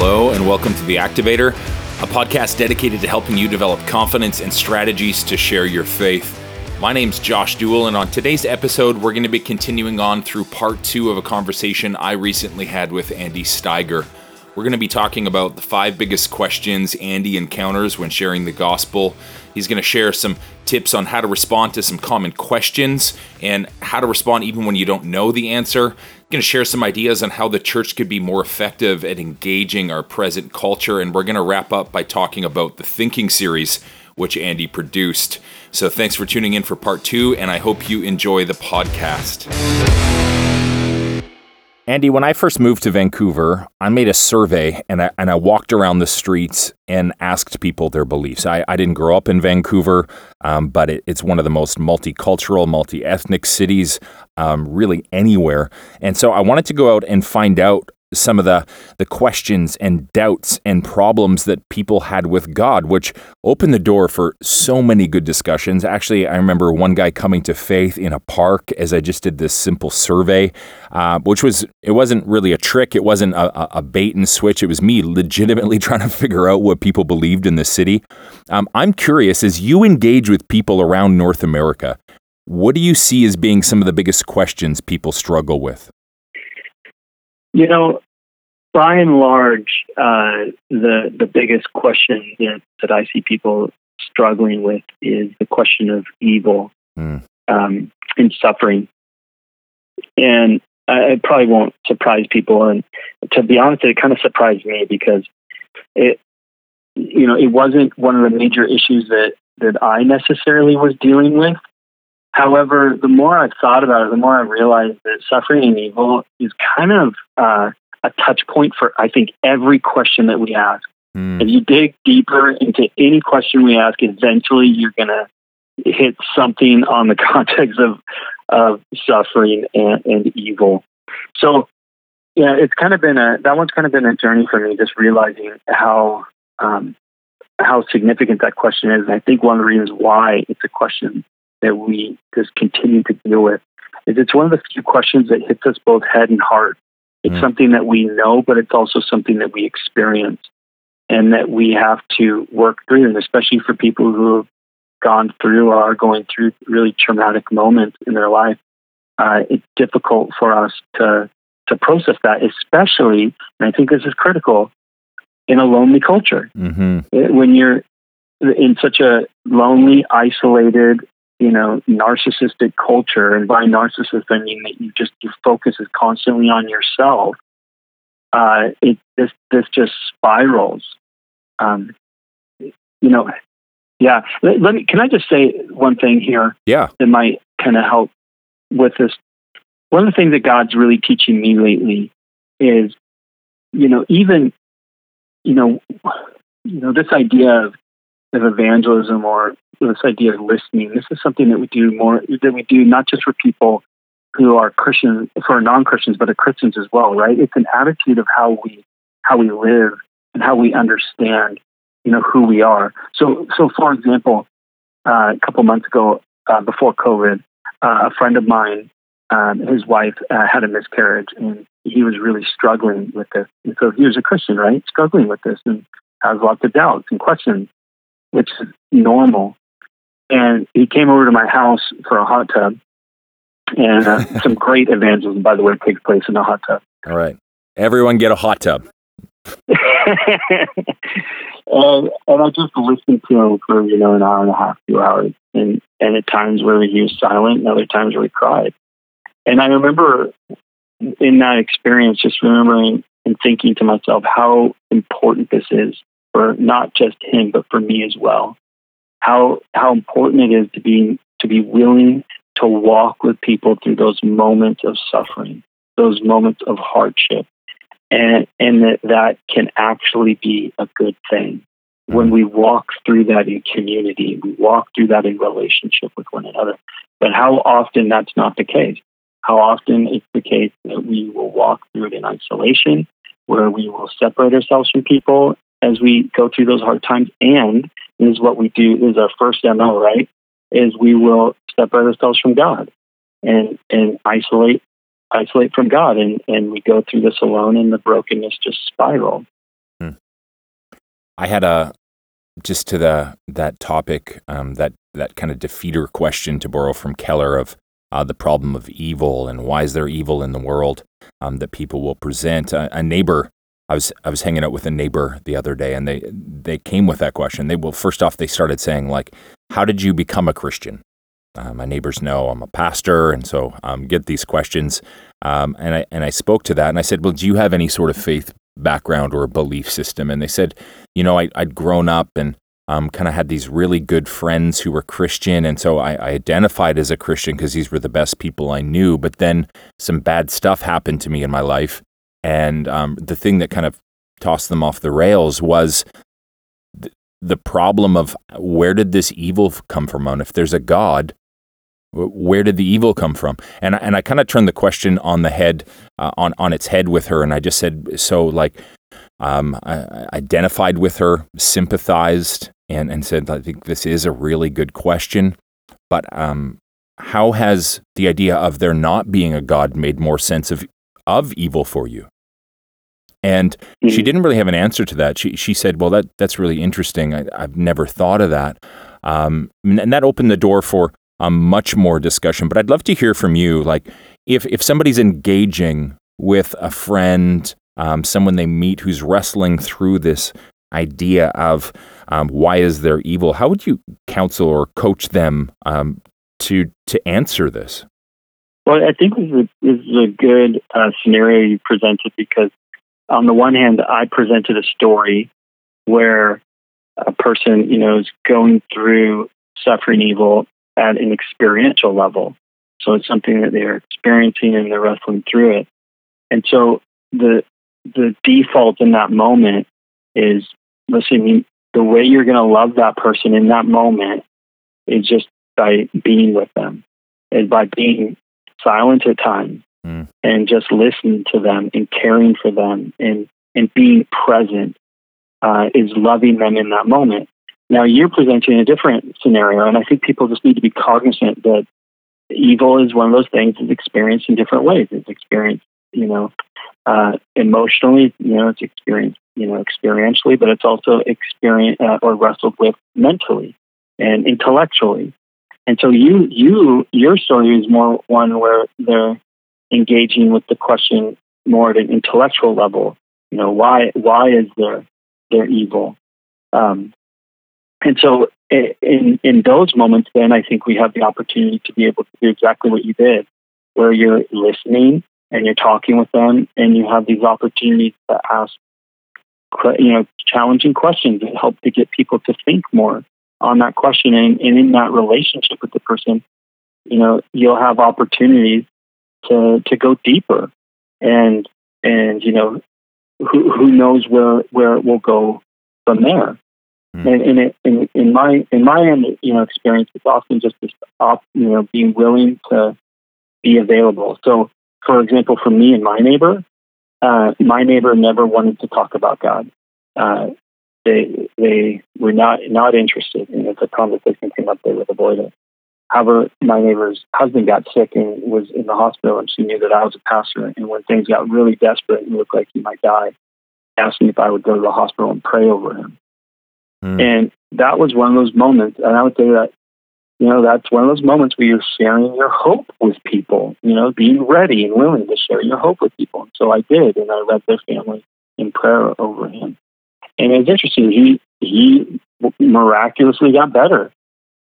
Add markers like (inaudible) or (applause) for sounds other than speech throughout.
Hello, and welcome to The Activator, a podcast dedicated to helping you develop confidence and strategies to share your faith. My name's Josh Duell, and on today's episode, we're going to be continuing on through part two of a conversation I recently had with Andy Steiger. We're going to be talking about the five biggest questions Andy encounters when sharing the gospel. He's going to share some tips on how to respond to some common questions and how to respond even when you don't know the answer. He's going to share some ideas on how the church could be more effective at engaging our present culture. And we're going to wrap up by talking about the Thinking series, which Andy produced. So thanks for tuning in for part two, and I hope you enjoy the podcast. Andy, when I first moved to Vancouver, I made a survey and I, and I walked around the streets and asked people their beliefs. I, I didn't grow up in Vancouver, um, but it, it's one of the most multicultural, multi ethnic cities, um, really anywhere. And so I wanted to go out and find out some of the the questions and doubts and problems that people had with God, which opened the door for so many good discussions. Actually, I remember one guy coming to faith in a park as I just did this simple survey, uh, which was it wasn't really a trick. It wasn't a, a, bait and switch. It was me legitimately (laughs) trying to figure out what people believed in the city. Um, I'm curious as you engage with people around North America. What do you see as being some of the biggest questions people struggle with? You know, by and large, uh, the the biggest question that, that I see people struggling with is the question of evil mm. um, and suffering. And I, it probably won't surprise people. And to be honest, it kind of surprised me because it, you know, it wasn't one of the major issues that that I necessarily was dealing with. However, the more I've thought about it, the more I realized that suffering and evil is kind of uh, a touch point for, I think, every question that we ask. Mm. If you dig deeper into any question we ask, eventually you're going to hit something on the (laughs) context of, of suffering and, and evil. So, yeah, it's kind of been a, that one's kind of been a journey for me, just realizing how, um, how significant that question is. And I think one of the reasons why it's a question that we just continue to deal with is it's one of the few questions that hits us both head and heart. It's mm. something that we know, but it's also something that we experience and that we have to work through. And especially for people who have gone through or are going through really traumatic moments in their life, uh, it's difficult for us to to process that, especially, and I think this is critical, in a lonely culture. Mm-hmm. When you're in such a lonely, isolated, you know, narcissistic culture. And by narcissist, I mean that you just, your focus is constantly on yourself. Uh, it, this, this just spirals. Um, you know, yeah. Let, let me, can I just say one thing here? Yeah. That might kind of help with this. One of the things that God's really teaching me lately is, you know, even, you know, you know, this idea of, of evangelism or this idea of listening. This is something that we do more that we do not just for people who are Christians, for non Christians, but for Christians as well, right? It's an attitude of how we how we live and how we understand, you know, who we are. So, so for example, uh, a couple months ago, uh, before COVID, uh, a friend of mine, um, his wife uh, had a miscarriage, and he was really struggling with this. And so he was a Christian, right? Struggling with this and has lots of doubts and questions, which is normal and he came over to my house for a hot tub. And uh, (laughs) some great evangelism, by the way, takes place in a hot tub. All right, everyone get a hot tub. (laughs) and, and I just listened to him for you know an hour and a half, two hours, and and at times where he was silent, and other times where he cried. And I remember in that experience, just remembering and thinking to myself how important this is for not just him, but for me as well how how important it is to be to be willing to walk with people through those moments of suffering, those moments of hardship, and and that that can actually be a good thing when we walk through that in community, we walk through that in relationship with one another. But how often that's not the case? How often it's the case that we will walk through it in isolation, where we will separate ourselves from people as we go through those hard times, and is what we do is our first MO, right? Is we will separate ourselves from God and and isolate isolate from God and, and we go through this alone and the brokenness just spiral. I had a just to the that topic um, that that kind of defeater question to borrow from Keller of uh, the problem of evil and why is there evil in the world um, that people will present. A, a, neighbor, I was I was hanging out with a neighbor the other day, and they they came with that question. They well, first off, they started saying like, "How did you become a Christian?" Uh, my neighbors know I'm a pastor, and so um, get these questions. Um, and I and I spoke to that, and I said, "Well, do you have any sort of faith background or belief system?" And they said, "You know, I, I'd grown up and um, kind of had these really good friends who were Christian. And so I, I identified as a Christian because these were the best people I knew. But then some bad stuff happened to me in my life. And um, the thing that kind of tossed them off the rails was th- the problem of where did this evil come from? And if there's a God, where did the evil come from? And and I kind of turned the question on the head, uh, on on its head with her, and I just said, so like, um, I identified with her, sympathized, and, and said, I think this is a really good question. But um, how has the idea of there not being a God made more sense of, of evil for you? And mm-hmm. she didn't really have an answer to that. She, she said, Well, that, that's really interesting. I, have never thought of that. Um, and that opened the door for a much more discussion. But I'd love to hear from you. Like, if, if somebody's engaging with a friend, um, someone they meet who's wrestling through this idea of um, why is there evil? How would you counsel or coach them um, to to answer this? Well, I think this is a, this is a good uh, scenario you presented because, on the one hand, I presented a story where a person, you know, is going through suffering evil at an experiential level. So it's something that they're experiencing and they're wrestling through it. And so the the default in that moment is listen, the way you're going to love that person in that moment is just by being with them and by being silent at times mm. and just listening to them and caring for them and, and being present uh, is loving them in that moment. Now, you're presenting a different scenario, and I think people just need to be cognizant that evil is one of those things that's experienced in different ways. It's experienced, you know, uh, emotionally, you know, it's experienced you know, experientially, but it's also experienced uh, or wrestled with mentally and intellectually. And so you, you, your story is more one where they're engaging with the question more at an intellectual level. You know, why, why is there, there evil? Um, and so in, in those moments, then I think we have the opportunity to be able to do exactly what you did, where you're listening and you're talking with them and you have these opportunities to ask you know, challenging questions that help to get people to think more on that question. And, and in that relationship with the person, you know, you'll have opportunities to to go deeper, and and you know, who who knows where where it will go from there. Mm. And in, it, in in my in my you know experience, it's often just this op, you know being willing to be available. So, for example, for me and my neighbor, uh, my neighbor never wanted to talk about God. Uh, they they were not not interested, and if a conversation came up, they would avoid it. However, my neighbor's husband got sick and was in the hospital, and she knew that I was a pastor. And when things got really desperate and looked like he might die, asked me if I would go to the hospital and pray over him. Mm. And that was one of those moments. And I would say that you know, that's one of those moments where you're sharing your hope with people, you know, being ready and willing to share your hope with people. And so I did, and I led their family in prayer over him. And it's interesting, he he miraculously got better.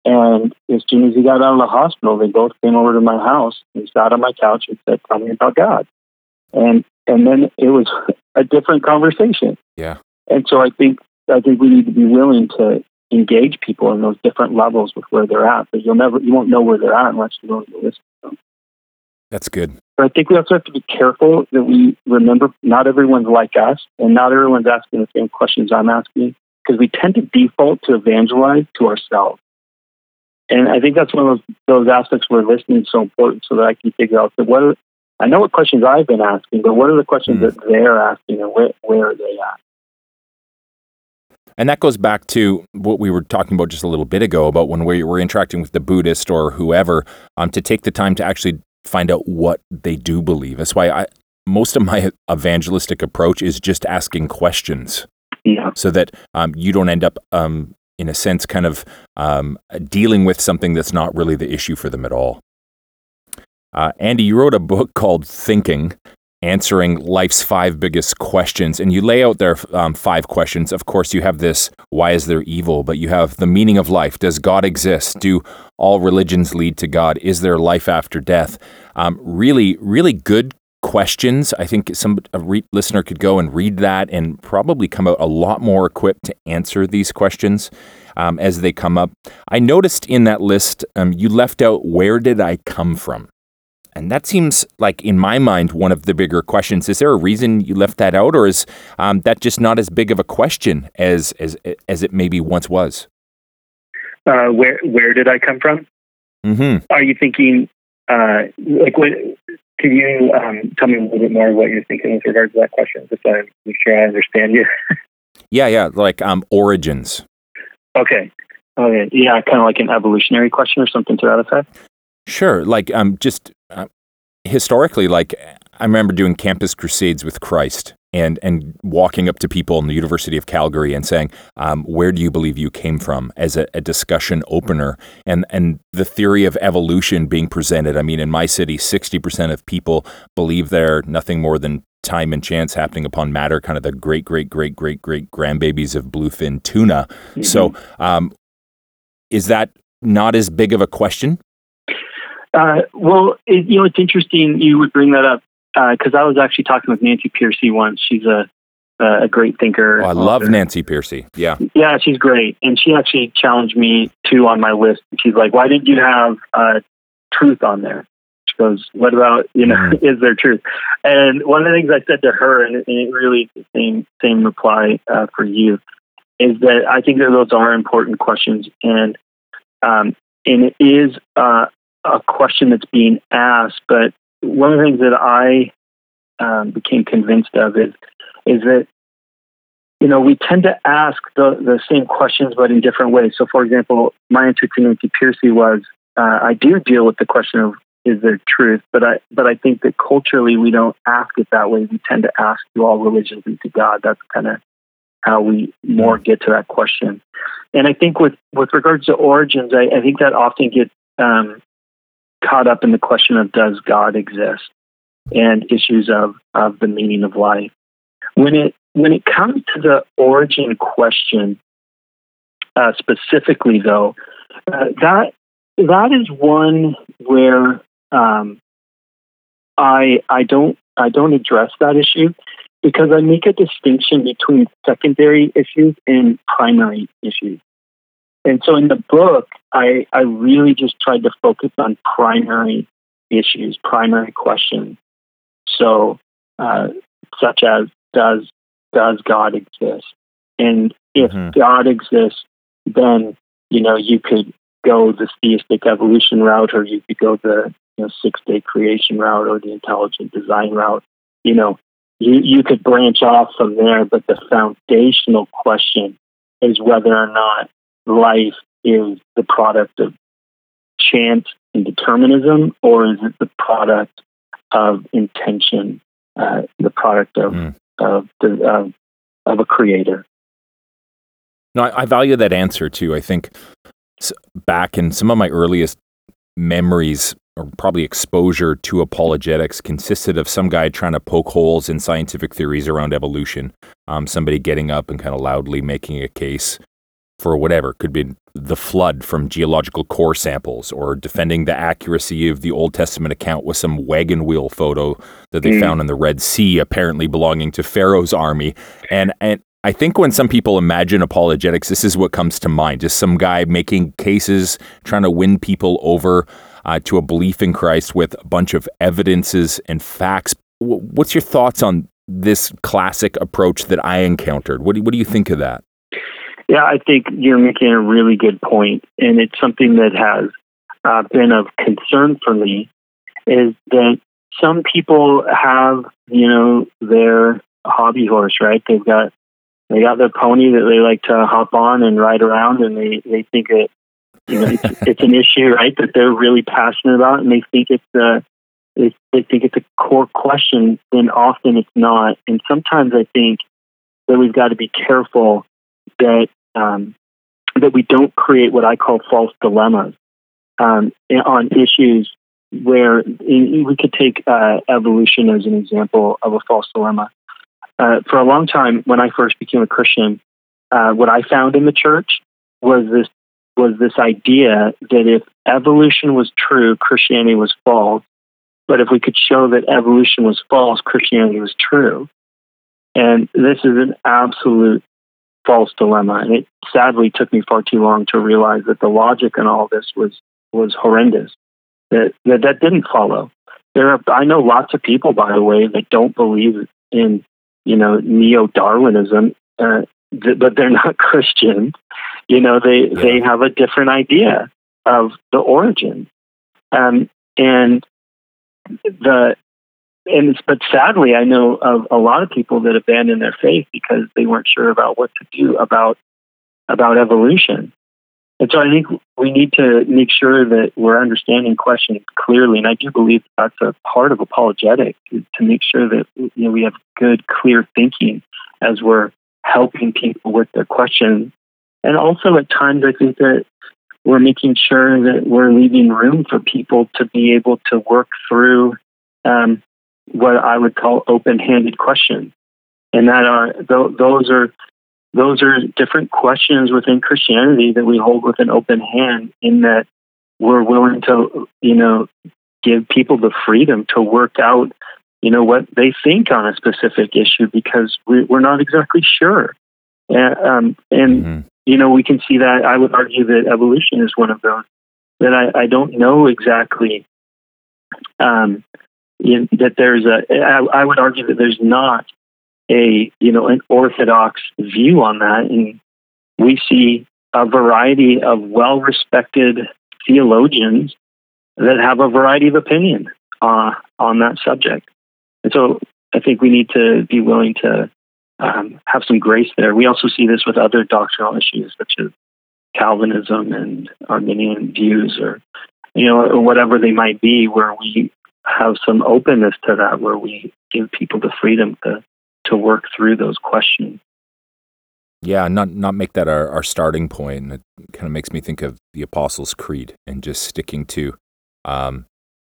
And as soon as he got out of the hospital, they both came over to my house and sat on my couch and said, Tell me about God. And and then it was (laughs) a different conversation. Yeah. And so I think I think we need to be willing to engage people in those different levels with where they're at. But you'll never, you won't know where they're at unless you're willing to listen to them. That's good. But I think we also have to be careful that we remember not everyone's like us, and not everyone's asking the same questions I'm asking, because we tend to default to evangelize to ourselves. And I think that's one of those, those aspects where listening is so important, so that I can figure out that what are, I know what questions I've been asking, but what are the questions mm. that they're asking, and where, where are they at? And that goes back to what we were talking about just a little bit ago about when we were interacting with the Buddhist or whoever, um, to take the time to actually find out what they do believe. That's why I most of my evangelistic approach is just asking questions. Yeah. So that um, you don't end up, um, in a sense, kind of um, dealing with something that's not really the issue for them at all. Uh, Andy, you wrote a book called Thinking answering life's five biggest questions. And you lay out there um, five questions. Of course, you have this why is there evil? But you have the meaning of life. Does God exist? Do all religions lead to God? Is there life after death? Um, really, really good questions. I think some a re- listener could go and read that and probably come out a lot more equipped to answer these questions um, as they come up. I noticed in that list um, you left out where did I come from? And that seems like, in my mind, one of the bigger questions. Is there a reason you left that out, or is um, that just not as big of a question as as as it maybe once was? Uh, where where did I come from? Mm-hmm. Are you thinking uh, like what? Can you um, tell me a little bit more what you're thinking with regards to that question, just so I make sure I understand you? (laughs) yeah, yeah, like um, origins. Okay. Okay. Yeah, kind of like an evolutionary question or something to that effect. Sure. Like um, just uh, historically, like I remember doing campus crusades with Christ and and walking up to people in the University of Calgary and saying, um, "Where do you believe you came from?" as a, a, discussion opener, and and the theory of evolution being presented. I mean, in my city, sixty percent of people believe they're nothing more than time and chance happening upon matter, kind of the great great great great great grandbabies of bluefin tuna. Mm-hmm. So, um, is that not as big of a question uh, well, it, you know, it's interesting you would bring that up because uh, I was actually talking with Nancy Pearcey once. She's a a great thinker. Oh, I love Nancy Pearcey. Yeah, yeah, she's great, and she actually challenged me too on my list. She's like, "Why didn't you have uh, truth on there?" She goes, "What about you know? Mm. (laughs) is there truth?" And one of the things I said to her, and, and it really the same same reply uh, for you, is that I think that those are important questions, and um, and it is uh, a question that's being asked, but one of the things that I um, became convinced of is is that you know we tend to ask the the same questions but in different ways. So, for example, my answer to Nancy Pearcey was uh, I do deal with the question of is there truth, but I but I think that culturally we don't ask it that way. We tend to ask do all religions and to God. That's kind of how we more get to that question. And I think with with regards to origins, I, I think that often gets um, caught up in the question of does God exist and issues of, of the meaning of life. When it when it comes to the origin question uh, specifically, though, uh, that that is one where um, I I don't I don't address that issue because I make a distinction between secondary issues and primary issues. And so in the book, I, I really just tried to focus on primary issues, primary questions. So, uh, such as does does God exist? And if mm-hmm. God exists, then you know you could go the theistic evolution route, or you could go the you know, six day creation route, or the intelligent design route. You know, you you could branch off from there, but the foundational question is whether or not life is the product of chance and determinism, or is it the product of intention, uh, the product of mm. of, the, of of a creator? No, I, I value that answer too. I think back in some of my earliest memories or probably exposure to apologetics consisted of some guy trying to poke holes in scientific theories around evolution. Um, somebody getting up and kind of loudly making a case for whatever could be the flood from geological core samples or defending the accuracy of the Old Testament account with some wagon wheel photo that they mm. found in the Red Sea apparently belonging to Pharaoh's army. And and I think when some people imagine apologetics this is what comes to mind just some guy making cases trying to win people over uh, to a belief in Christ with a bunch of evidences and facts. What's your thoughts on this classic approach that I encountered? What do, what do you think of that yeah, I think you're making a really good point, and it's something that has uh, been of concern for me. Is that some people have, you know, their hobby horse, right? They've got they got their pony that they like to hop on and ride around, and they they think that you know it's, (laughs) it's an issue, right? That they're really passionate about, and they think it's a they, they think it's a core question. Then often it's not, and sometimes I think that we've got to be careful that um, that we don't create what I call false dilemmas um, on issues where we could take uh, evolution as an example of a false dilemma. Uh, for a long time, when I first became a Christian, uh, what I found in the church was this was this idea that if evolution was true, Christianity was false. But if we could show that evolution was false, Christianity was true. And this is an absolute false dilemma. And it sadly took me far too long to realize that the logic in all this was was horrendous. That that, that didn't follow. There are I know lots of people, by the way, that don't believe in you know neo Darwinism, uh, th- but they're (laughs) not Christian. You know, they they have a different idea of the origin, um, and the and but sadly, I know of a lot of people that abandoned their faith because they weren't sure about what to do about about evolution. And so I think we need to make sure that we're understanding questions clearly. And I do believe that's a part of apologetic to make sure that you know we have good, clear thinking as we're helping people with their questions. And also at times I think that we're making sure that we're leaving room for people to be able to work through um, what I would call open-handed questions, and that are those are those are different questions within Christianity that we hold with an open hand. In that we're willing to, you know, give people the freedom to work out, you know, what they think on a specific issue because we, are not exactly sure. And, um, and mm-hmm. you know, we can see that. I would argue that evolution is one of those that I, I don't know exactly um, in, that there's a. I, I would argue that there's not a you know an orthodox view on that, and we see a variety of well-respected theologians that have a variety of opinion uh, on that subject. And so I think we need to be willing to um, have some grace there. We also see this with other doctrinal issues such as Calvinism and Arminian views, or you know, whatever they might be, where we have some openness to that where we give people the freedom to to work through those questions. Yeah, not not make that our, our starting point. And it kind of makes me think of the Apostles' Creed and just sticking to um,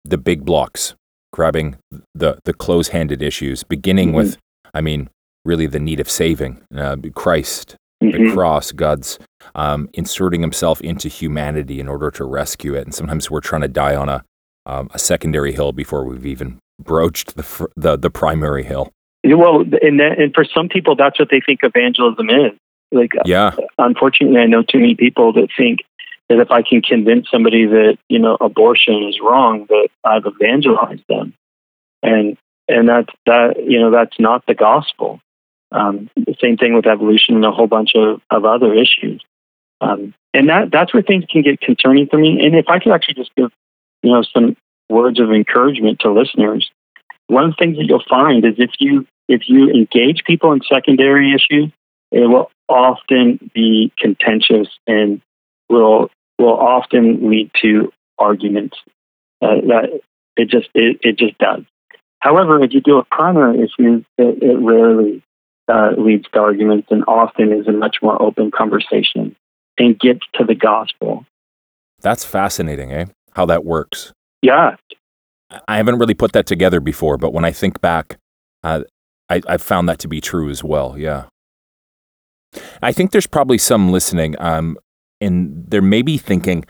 the big blocks, grabbing the the close handed issues, beginning mm-hmm. with, I mean, really the need of saving uh, Christ, mm-hmm. the cross, God's um, inserting Himself into humanity in order to rescue it. And sometimes we're trying to die on a um, a secondary hill before we've even broached the fr- the, the primary hill. Well, and that, and for some people, that's what they think evangelism is. Like, yeah. Unfortunately, I know too many people that think that if I can convince somebody that you know abortion is wrong, that I've evangelized them, and and that's that you know that's not the gospel. Um, the same thing with evolution and a whole bunch of, of other issues. Um, and that that's where things can get concerning for me. And if I could actually just give you know, some words of encouragement to listeners. One of the things that you'll find is if you if you engage people in secondary issues, it will often be contentious and will will often lead to arguments. Uh, that it just it, it just does. However, if you do a primary issue, it, it rarely uh, leads to arguments and often is a much more open conversation and gets to the gospel. That's fascinating, eh? How that works. Yeah. I haven't really put that together before, but when I think back, uh, I, I've found that to be true as well. Yeah. I think there's probably some listening, um, and they're maybe thinking,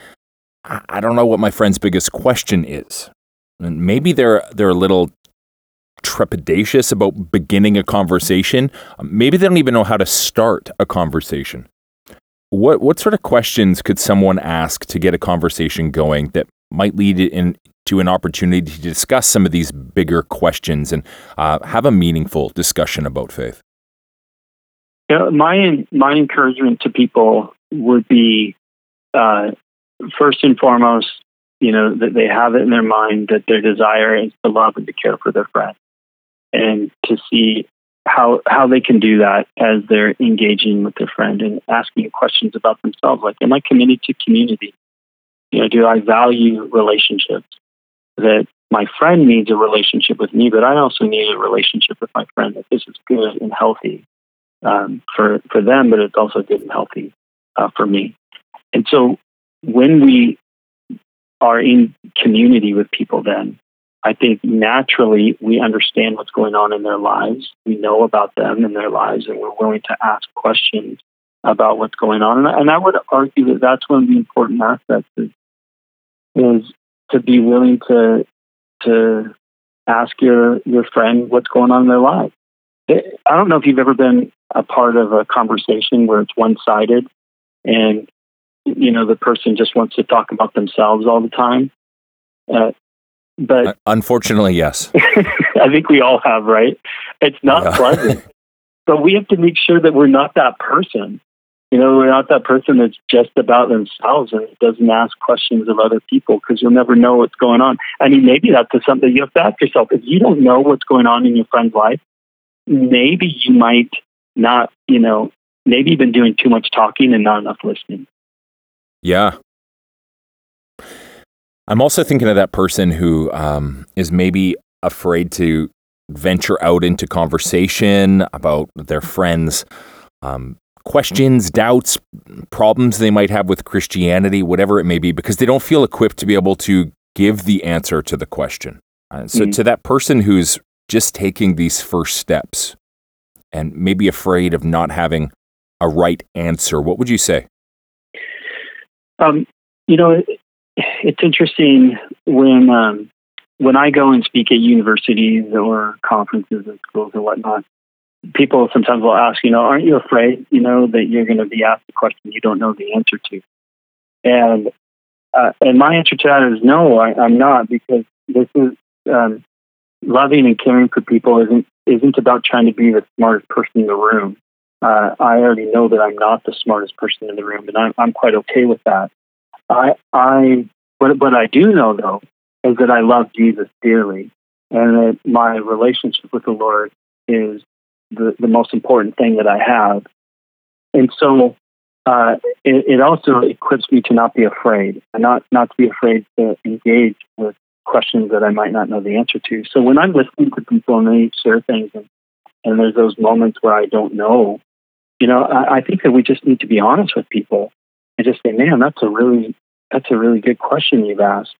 I, I don't know what my friend's biggest question is. And maybe they're they're a little trepidatious about beginning a conversation. Maybe they don't even know how to start a conversation. What what sort of questions could someone ask to get a conversation going that might lead in to an opportunity to discuss some of these bigger questions and uh, have a meaningful discussion about faith? Yeah, my my encouragement to people would be uh, first and foremost, you know, that they have it in their mind that their desire is to love and to care for their friends, and to see how how they can do that as they're engaging with their friend and asking questions about themselves. Like am i committed to community? You know do i value relationships? That my friend needs a relationship with me but i also need a relationship with my friend. That this is good and healthy um, for for them, but it's also good and healthy uh, for me. And so when we are in community with people, then I think naturally we understand what's going on in their lives. We know about them and their lives, and we're willing to ask questions about what's going on. And, I would argue that that's one of the important aspects is, is to be willing to to ask your your friend what's going on in their life. I don't know if you've ever been a part of a conversation where it's one sided, and you know the person just wants to talk about themselves all the time. Uh, but uh, unfortunately, yes. (laughs) I think we all have, right? It's not yeah. pleasant. (laughs) but we have to make sure that we're not that person. You know, we're not that person that's just about themselves and doesn't ask questions of other people because you'll never know what's going on. I mean, maybe that's something you have to ask yourself. If you don't know what's going on in your friend's life, maybe you might not, you know, maybe you've been doing too much talking and not enough listening. Yeah, I'm also thinking of that person who um, is maybe afraid to venture out into conversation about their friends' um, questions, doubts, problems they might have with Christianity, whatever it may be, because they don't feel equipped to be able to give the answer to the question. Uh, so, mm-hmm. to that person who's just taking these first steps and maybe afraid of not having a right answer, what would you say? Um, you know, it's interesting when um, when I go and speak at universities or conferences and schools and whatnot. People sometimes will ask, you know, aren't you afraid, you know, that you're going to be asked a question you don't know the answer to? And uh, and my answer to that is no, I, am not, because this is um, loving and caring for people isn't isn't about trying to be the smartest person in the room. Uh, I already know that I'm not the smartest person in the room, and I'm, I'm quite okay with that. I, I, what, what I do know though is that I love Jesus dearly, and that my relationship with the Lord is the, the most important thing that I have. And so, uh, it, it also equips me to not be afraid, and not not to be afraid to engage with questions that I might not know the answer to. So when I'm listening to people and they share things, and, and there's those moments where I don't know, you know, I, I think that we just need to be honest with people and just say, "Man, that's a really that's a really good question you've asked,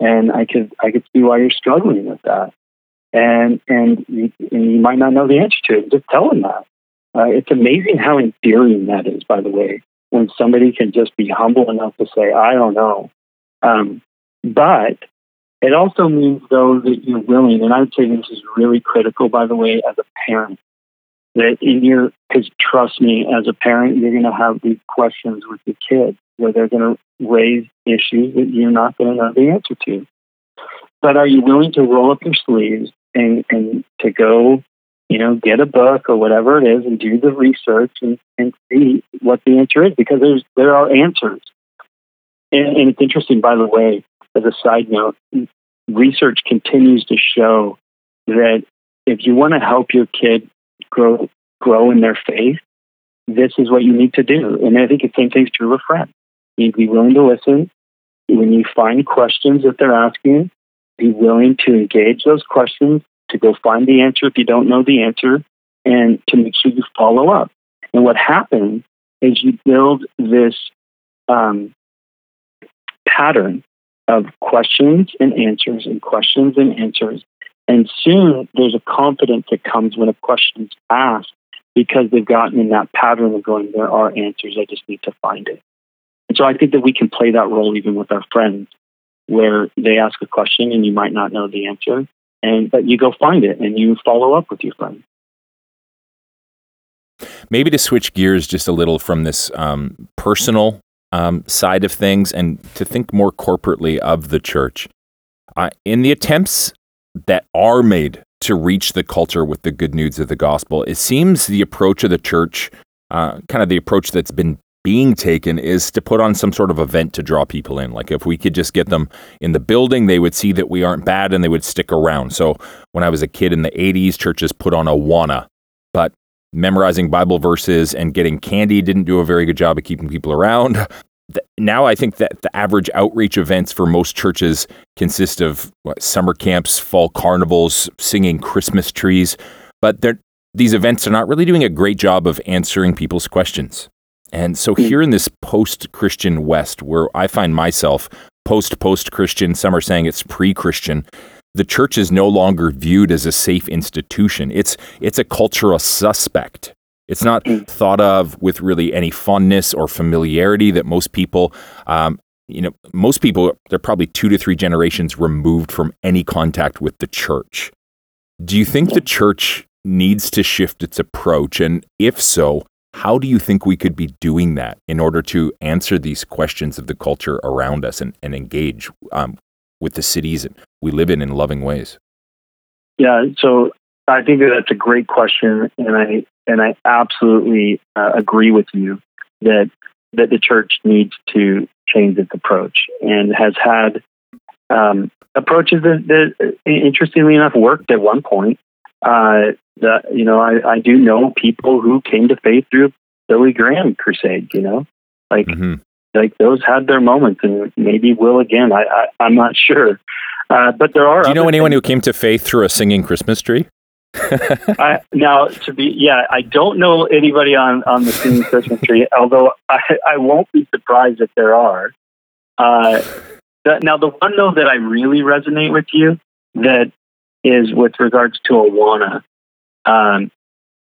and I could I could see why you're struggling with that, and and you, and you might not know the answer to it. Just tell them that. Uh, it's amazing how endearing that is, by the way, when somebody can just be humble enough to say, "I don't know," um, but it also means though that you're willing, and I would say this is really critical, by the way, as a parent. That in your, because trust me, as a parent, you're going to have these questions with your kids where they're going to raise issues that you're not going to know the answer to. But are you willing to roll up your sleeves and, and to go, you know, get a book or whatever it is and do the research and, and see what the answer is? Because there's there are answers. And, and it's interesting, by the way, as a side note, research continues to show that if you want to help your kid grow grow in their faith, this is what you need to do. And I think the same thing's true with friends. You need to be willing to listen. When you find questions that they're asking, be willing to engage those questions, to go find the answer if you don't know the answer, and to make sure you follow up. And what happens is you build this um, pattern of questions and answers and questions and answers. And soon there's a confidence that comes when a question is asked because they've gotten in that pattern of going, there are answers, I just need to find it. And so I think that we can play that role even with our friends, where they ask a question and you might not know the answer, and but you go find it and you follow up with your friend. Maybe to switch gears just a little from this um, personal um, side of things and to think more corporately of the church. Uh, in the attempts that are made to reach the culture with the good news of the gospel, it seems the approach of the church, uh, kind of the approach that's been being taken is to put on some sort of event to draw people in. Like if we could just get them in the building, they would see that we aren't bad and they would stick around. So when I was a kid in the 80s, churches put on Awana, but memorizing Bible verses and getting candy didn't do a very good job of keeping people around. (laughs) Now I think that the average outreach events for most churches consist of what, summer camps, fall carnivals, singing Christmas trees, but these events are not really doing a great job of answering people's questions. And so, hmm. here in this post Christian West, where I find myself post post Christian, some are saying it's pre Christian, the church is no longer viewed as a safe institution. It's, it's a cultural suspect. It's not hmm. thought of with really any fondness or familiarity that most people, um, you know, most people, they're probably two to three generations removed from any contact with the church. Do you think the church needs to shift its approach? And if so, how do you think we could be doing that in order to answer these questions of the culture around us and, and engage um, with the cities we live in in loving ways? Yeah, so I think that that's a great question, and I and I absolutely uh, agree with you that that the church needs to change its approach and has had um, approaches that, that, interestingly enough, worked at one point. Uh, that you know, I, I do know people who came to faith through Billy Graham crusade. You know, like mm-hmm. like those had their moments, and maybe will again. I, I I'm not sure, uh, but there are. Do you know anyone who came to faith through a singing Christmas tree? (laughs) I, now, to be yeah, I don't know anybody on on the singing Christmas tree. (laughs) Although I, I won't be surprised if there are. Uh, now, the one though that I really resonate with you that is with regards to Awana. Um,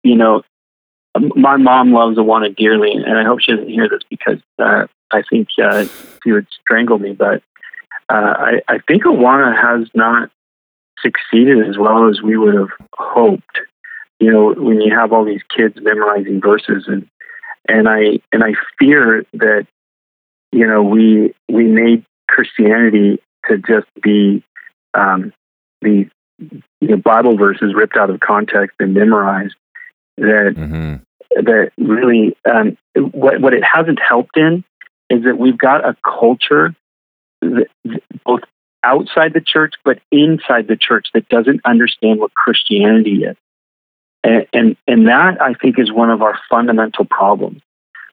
you know, my mom loves Awana dearly, and I hope she doesn't hear this because uh, I think uh, she would strangle me. But uh, I, I think Awana has not succeeded as well as we would have hoped. You know, when you have all these kids memorizing verses, and and I and I fear that you know we we made Christianity to just be um, you know, Bible verses ripped out of context and memorized. That mm-hmm. that really um, what what it hasn't helped in is that we've got a culture that, both outside the church but inside the church that doesn't understand what Christianity is. And, and, and that I think is one of our fundamental problems.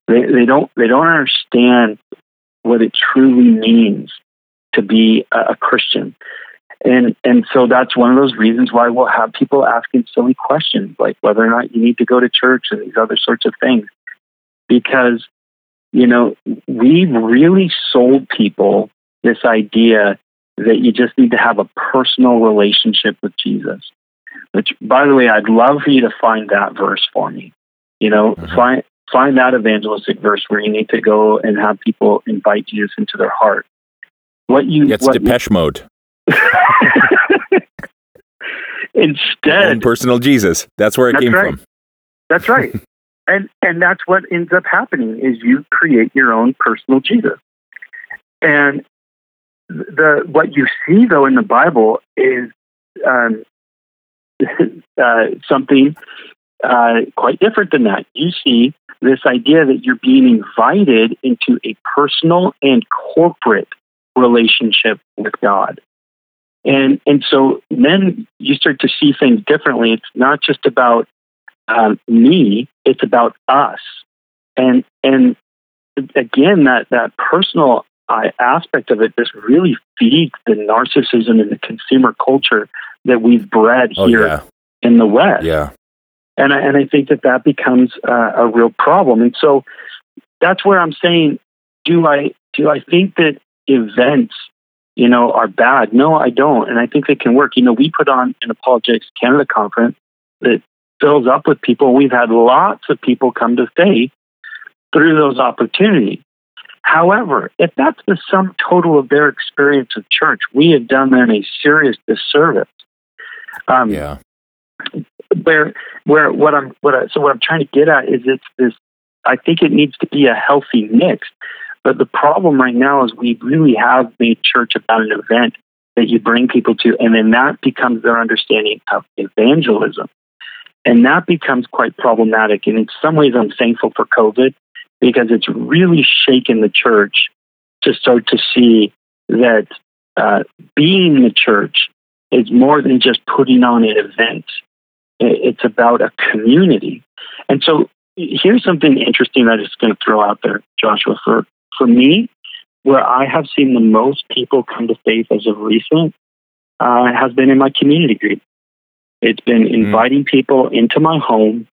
They, they don't they don't understand what it truly means to be a, a Christian. And and so that's one of those reasons why we'll have people asking silly questions like whether or not you need to go to church and these other sorts of things. Because, you know, we've really sold people this idea that you just need to have a personal relationship with Jesus. Which by the way, I'd love for you to find that verse for me. You know, mm-hmm. find find that evangelistic verse where you need to go and have people invite Jesus into their heart. What you It's what Depeche you, Mode. (laughs) Instead, personal Jesus. That's where it came right. from. That's right. (laughs) and and that's what ends up happening is you create your own personal Jesus. And the what you see though in the Bible is um, (laughs) uh, something uh, quite different than that. You see this idea that you're being invited into a personal and corporate relationship with God. And and so then you start to see things differently. It's not just about um, me; it's about us. And and again, that that personal uh, aspect of it just really feeds the narcissism and the consumer culture that we've bred oh, here yeah. in the West. Yeah. And I, and I think that that becomes uh, a real problem. And so that's where I'm saying, do I do I think that events you know, are bad. No, I don't. And I think they can work. You know, we put on an Apologetics Canada conference that fills up with people. We've had lots of people come to faith through those opportunities. However, if that's the sum total of their experience of church, we have done them a serious disservice. Um, yeah. Where, where, what I'm, what I, so what I'm trying to get at is it's this. I think it needs to be a healthy mix. But the problem right now is we really have made church about an event that you bring people to, and then that becomes their understanding of evangelism. And that becomes quite problematic. And in some ways, I'm thankful for COVID because it's really shaken the church to start to see that uh, being the church is more than just putting on an event. It's about a community. And so here's something interesting that I'm just going to throw out there, Joshua, for for me, where I have seen the most people come to faith as of recent uh, has been in my community group. It's been Mm. inviting people into my home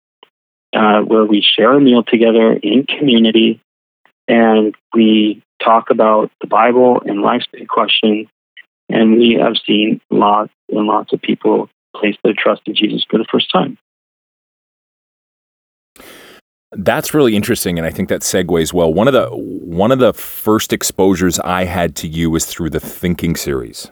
uh, where we share a meal together in community and we talk about the Bible and life's big questions. And we have seen lots and lots of people place their trust in Jesus for the first time. That's really interesting, and I think that segues well. One of the one of the first exposures I had to you was through the Thinking series,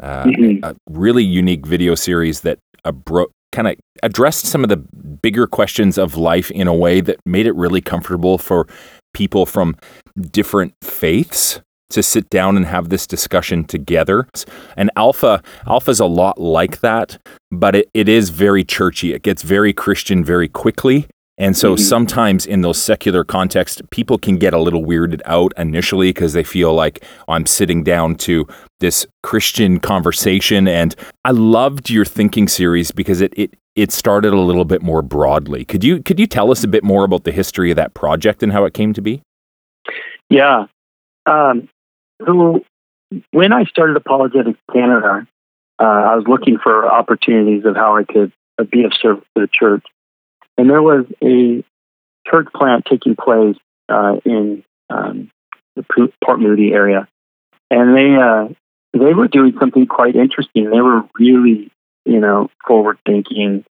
uh, Mhm. a really unique video series that abro- kind of addressed some of the bigger questions of life in a way that made it really comfortable for people from different faiths to sit down and have this discussion together. And Alpha Alpha's a lot like that, but it, it is very churchy. It gets very Christian very quickly. And so Mhm. sometimes in those secular contexts, people can get a little weirded out initially because they feel like I'm sitting down to this Christian conversation. And I loved your thinking series because it, it it started a little bit more broadly. Could you could you tell us a bit more about the history of that project and how it came to be? Yeah. Um, so when I started Apologetics Canada, uh, I was looking for opportunities of how I could be of service to the church. And there was a church plant taking place uh, in um, the Port Moody area. And they, uh, they were doing something quite interesting. They were really, you know, forward thinking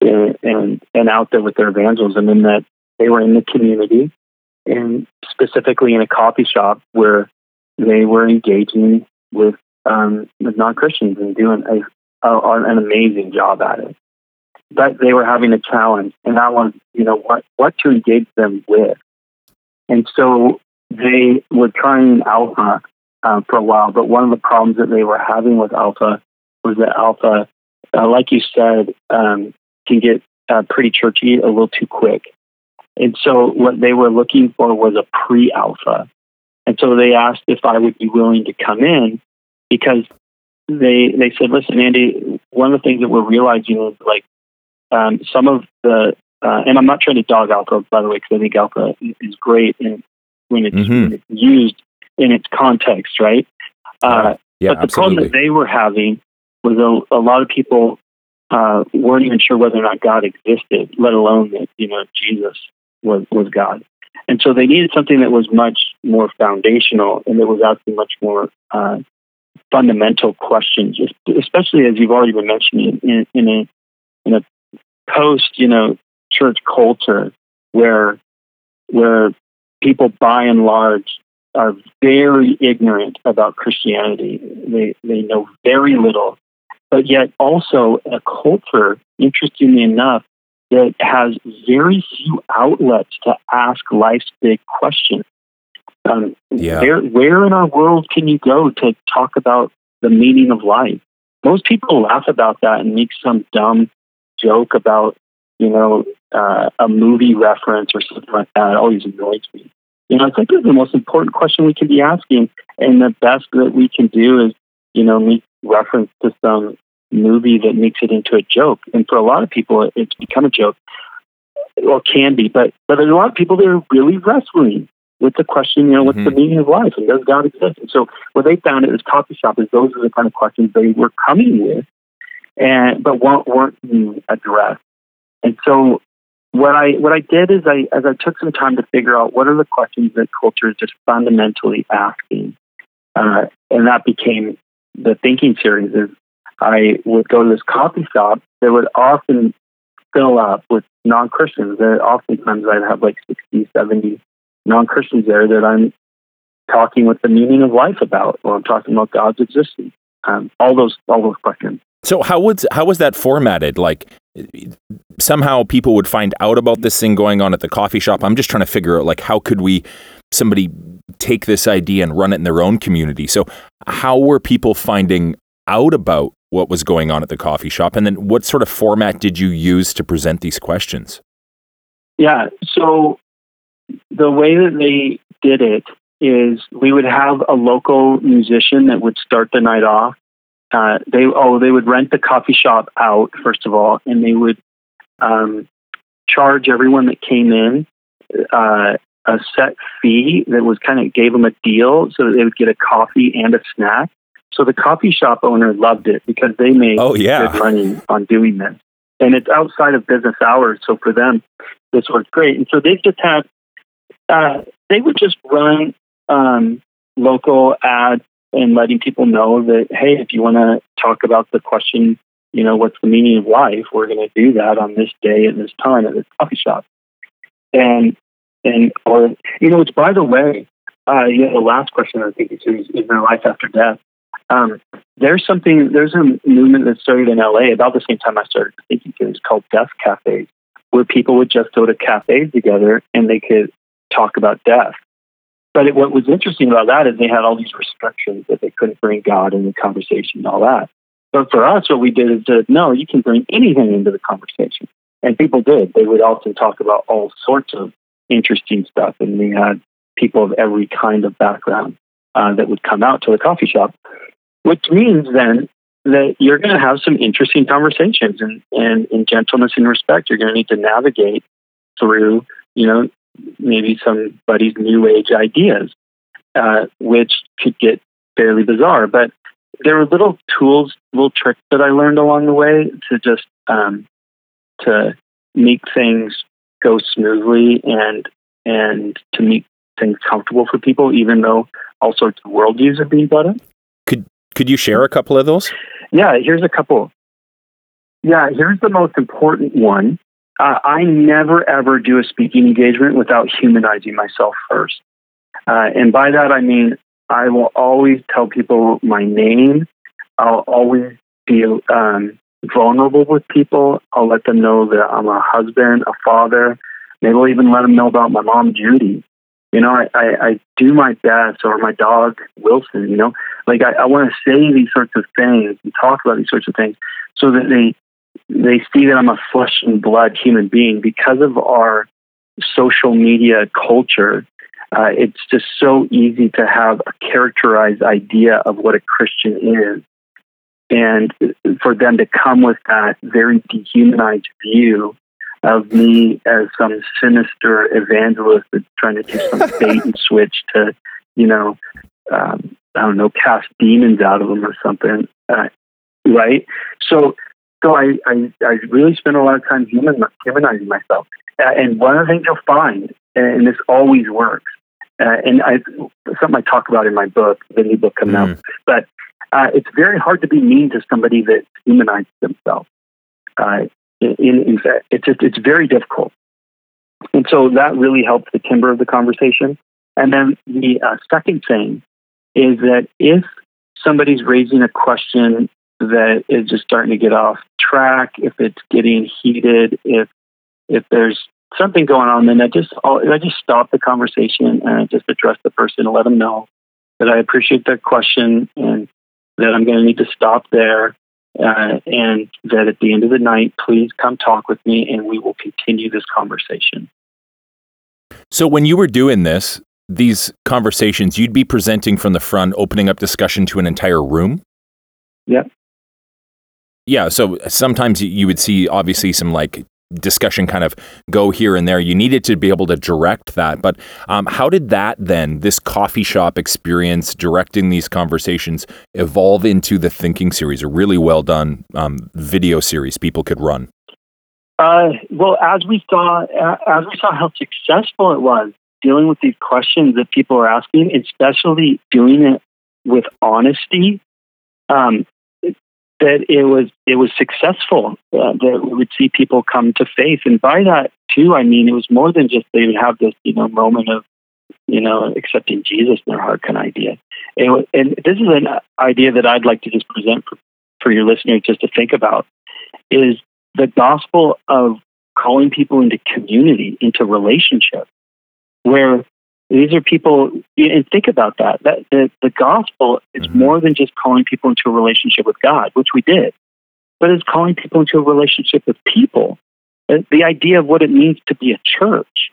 and, and, and out there with their evangelism in that they were in the community and specifically in a coffee shop where they were engaging with um, with non Christians and doing a, a, an amazing job at it. But they were having a challenge, and that was, you know, what what to engage them with. And so they were trying Alpha uh, for a while, but one of the problems that they were having with Alpha was that Alpha, uh, like you said, um, can get uh, pretty churchy a little too quick. And so what they were looking for was a pre alpha. And so they asked if I would be willing to come in because they they said, listen, Andy, one of the things that we're realizing is like um, some of the, uh, and I'm not trying to dog alpha, by the way, because I think alpha is great in, when, it's, Mhm. when it's used in its context, right? Uh, Yeah, but the problem that they were having was a, a lot of people uh, weren't even sure whether or not God existed, let alone that you know Jesus was was God. And so they needed something that was much more foundational and that was asking much more uh, fundamental questions, especially as you've already been mentioning in, in a in a post you know church culture where where people by and large are very ignorant about Christianity. They they know very little, but yet also a culture, interestingly enough, that has very few outlets to ask life's big questions. Um, Yeah. Where where in our world can you go to talk about the meaning of life? Most people laugh about that and make some dumb joke about you know uh, a movie reference or something like that. It always annoys me. You know, I think it's the most important question we can be asking, and the best that we can do is, you know, make reference to some movie that makes it into a joke. And for a lot of people, it's become a joke, or can be. But but there's a lot of people that are really wrestling with the question, you know, what's the Mhm. meaning of life, and does God exist? And so what they found at this coffee shop is those are the kind of questions they were coming with, and but weren't weren't being addressed. And so what I what I did is I as I took some time to figure out what are the questions that culture is just fundamentally asking, uh, and that became the thinking series. Is I would go to this coffee shop that would often fill up with non Christians. That oftentimes I'd have like 60, 70 non Christians there that I'm talking with the meaning of life about, or I'm talking about God's existence. Um, all those all those questions. So how was how was that formatted? Like somehow people would find out about this thing going on at the coffee shop. I'm just trying to figure out like how could we somebody take this idea and run it in their own community. So how were people finding out about what was going on at the coffee shop and then what sort of format did you use to present these questions? Yeah. So the way that they did it is we would have a local musician that would start the night off. Uh, they oh they would rent the coffee shop out first of all, and they would um, charge everyone that came in uh, a set fee that was kind of gave them a deal so that they would get a coffee and a snack. So the coffee shop owner loved it because they made oh, yeah. good money on doing this. And it's outside of business hours. So for them, this worked great. And so they just had, uh, they would just run um, local ads and letting people know that, hey, if you want to talk about the question, you know, what's the meaning of life, we're going to do that on this day at this time at this coffee shop. And, and, or, you know, it's by the way, uh, you know, the last question I think is, is there life after death? Um, there's something, there's a movement that started in LA about the same time I started thinking series called Death Cafes, where people would just go to cafes together and they could talk about death. But it, what was interesting about that is they had all these restrictions that they couldn't bring God in the conversation and all that. But for us, what we did is said, no, you can bring anything into the conversation. And people did. They would also talk about all sorts of interesting stuff. And we had people of every kind of background uh, that would come out to the coffee shop which means then that you're going to have some interesting conversations and, and in gentleness and respect, you're going to need to navigate through, you know, maybe somebody's new age ideas, uh, which could get fairly bizarre. But there were little tools, little tricks that I learned along the way to just um, to make things go smoothly and and to make things comfortable for people, even though all sorts of worldviews are being brought up. Could you share a couple of those? Yeah, here's a couple. Yeah, here's the most important one. Uh, I never ever do a speaking engagement without humanizing myself first. Uh, and by that, I mean I will always tell people my name. I'll always be um, vulnerable with people. I'll let them know that I'm a husband, a father. Maybe I'll even let them know about my mom, Judy you know, I, I, I do my best, or my dog Wilson. You know, like I, I want to say these sorts of things and talk about these sorts of things, so that they they see that I'm a flesh and blood human being. Because of our social media culture, uh, it's just so easy to have a characterized idea of what a Christian is, and for them to come with that very dehumanized view of me as some sinister evangelist that's trying to do some (laughs) bait and switch to, you know, um, I don't know, cast demons out of them or something, uh, right? So, so I, I, I really spend a lot of time human, humanizing myself. Uh, and one of the things you'll find, and this always works, uh, and I, something I talk about in my book, the new book coming mm. out, but uh, it's very hard to be mean to somebody that humanizes themselves. Uh, in, in fact, it's just, it's very difficult. And so that really helps the timber of the conversation. And then the uh, second thing is that if somebody's raising a question that is just starting to get off track, if it's getting heated, if if there's something going on, then I just I'll, just stop the conversation and I just address the person and let them know that I appreciate their question and that I'm going to need to stop there uh, and that at the end of the night, please come talk with me and we will continue this conversation. So, when you were doing this, these conversations, you'd be presenting from the front, opening up discussion to an entire room? Yep. Yeah. So sometimes you would see obviously some like discussion kind of go here and there. You needed to be able to direct that. But um, how did that then, this coffee shop experience, directing these conversations, evolve into the Thinking series, a really well done um, video series people could run? Uh, well, as we saw, as we saw how successful it was dealing with these questions that people are asking, especially doing it with honesty, um, that it was it was successful. Uh, that we would see people come to faith, and by that too, I mean it was more than just they would have this you know moment of you know accepting Jesus in their heart kind of idea. And, and this is an idea that I'd like to just present for, for your listeners just to think about is the gospel of calling people into community, into relationship, where these are people, and think about that. That the, the gospel is mm-hmm. more than just calling people into a relationship with God, which we did, but it's calling people into a relationship with people. The idea of what it means to be a church,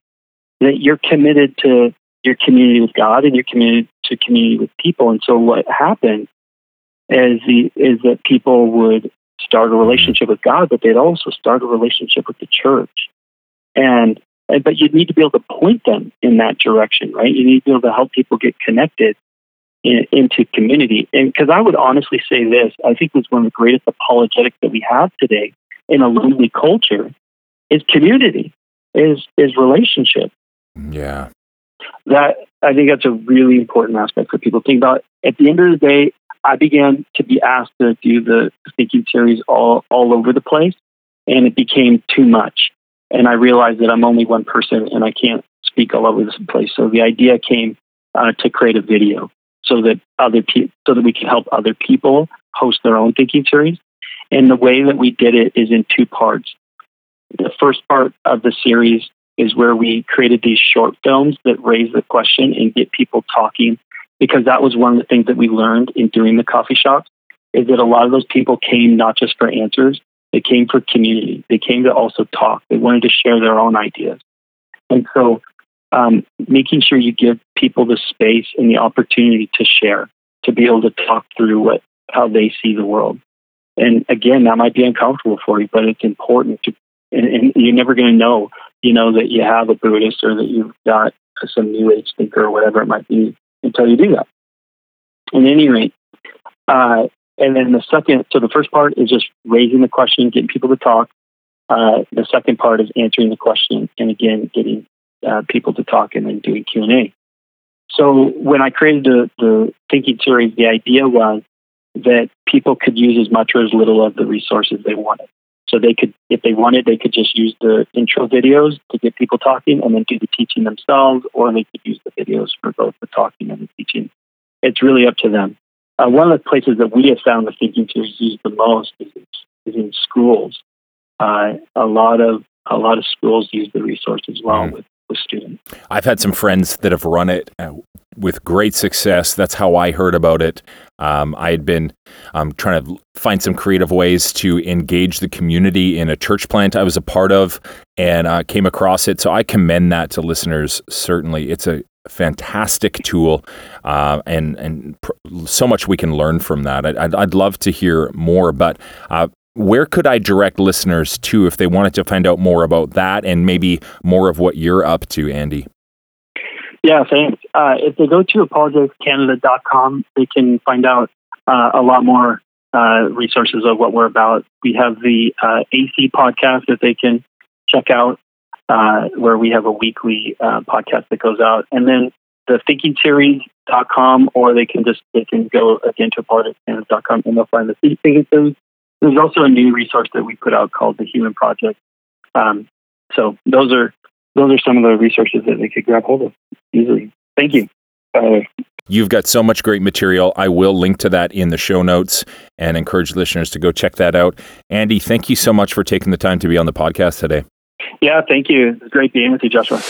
that you're committed to your community with God and you're committed to community with people. And so what happened is the is that people would start a mm-hmm. relationship with God, but they'd also start a relationship with the church. And but you need to be able to point them in that direction, right? You need to be able to help people get connected in, into community. And because I would honestly say this, I think it's one of the greatest apologetics that we have today in a lonely culture is community, is is relationship. Yeah. That I think that's a really important aspect for people to think about. At the end of the day, I began to be asked to do the thinking series all all over the place, and it became too much. And I realized that I'm only one person, and I can't speak all over this place. So the idea came uh, to create a video so that other people, so that we can help other people host their own thinking series. And the way that we did it is in two parts. The first part of the series is where we created these short films that raise the question and get people talking because that was one of the things that we learned in doing the coffee shops is that a lot of those people came not just for answers, they came for community. They came to also talk. They wanted to share their own ideas. And so um, making sure you give people the space and the opportunity to share, to be able to talk through what how they see the world. And again, that might be uncomfortable for you, but it's important to. And, and you're never going to know, you know, that you have a Buddhist or that you've got some New Age thinker or whatever it might be until you do that. At any rate, uh, and then the second, so the first part is just raising the question, getting people to talk. Uh, the second part is answering the question, and again, getting uh, people to talk and then doing Q and A. So when I created the, the thinking series, the idea was that people could use as much or as little of the resources they wanted. So they could, if they wanted, they could just use the intro videos to get people talking and then do the teaching themselves, or they could use the videos for both the talking and the teaching. It's really up to them. Uh, one of the places that we have found the thinking series used the most is, is in schools. Uh, a lot of a lot of schools use the resource as well mm. with with students. I've had some friends that have run it uh, with great success. That's how I heard about it. Um, I had been um, trying to find some creative ways to engage the community in a church plant I was a part of and uh, came across it. So I commend that to listeners. Certainly, it's a fantastic tool uh, and and pr- so much we can learn from that. I'd, I'd love to hear more, but uh, where could I direct listeners to if they wanted to find out more about that and maybe more of what you're up to, Andy? Yeah, thanks. Uh, if they go to apologeticscanada.com, they can find out uh, a lot more uh, resources of what we're about. We have the uh, AC podcast that they can check out, uh, where we have a weekly uh, podcast that goes out. And then the thinking series.com, or they can just they can go again to apologeticscanada.com and they'll find the thinking series there's also a new resource that we put out called the Human Project. Um, so those are those are some of the resources that they could grab hold of easily. Thank you. You've got so much great material. I will link to that in the show notes and encourage listeners to go check that out. Andy, thank you so much for taking the time to be on the podcast today. Yeah, thank you. It's great being with you, Joshua.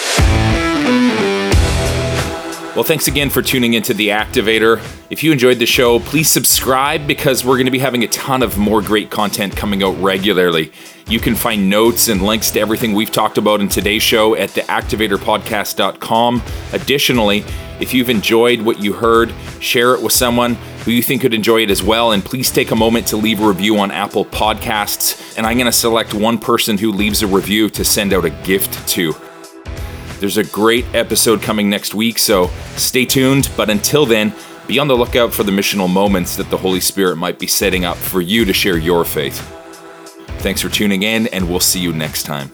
Well, thanks again for tuning into The Activator. If you enjoyed the show, please subscribe because we're going to be having a ton of more great content coming out regularly. You can find notes and links to everything we've talked about in today's show at theactivatorpodcast.com. Additionally, if you've enjoyed what you heard, share it with someone who you think could enjoy it as well. And please take a moment to leave a review on Apple Podcasts. And I'm going to select one person who leaves a review to send out a gift to. There's a great episode coming next week, so stay tuned. But until then, be on the lookout for the missional moments that the Holy Spirit might be setting up for you to share your faith. Thanks for tuning in, and we'll see you next time.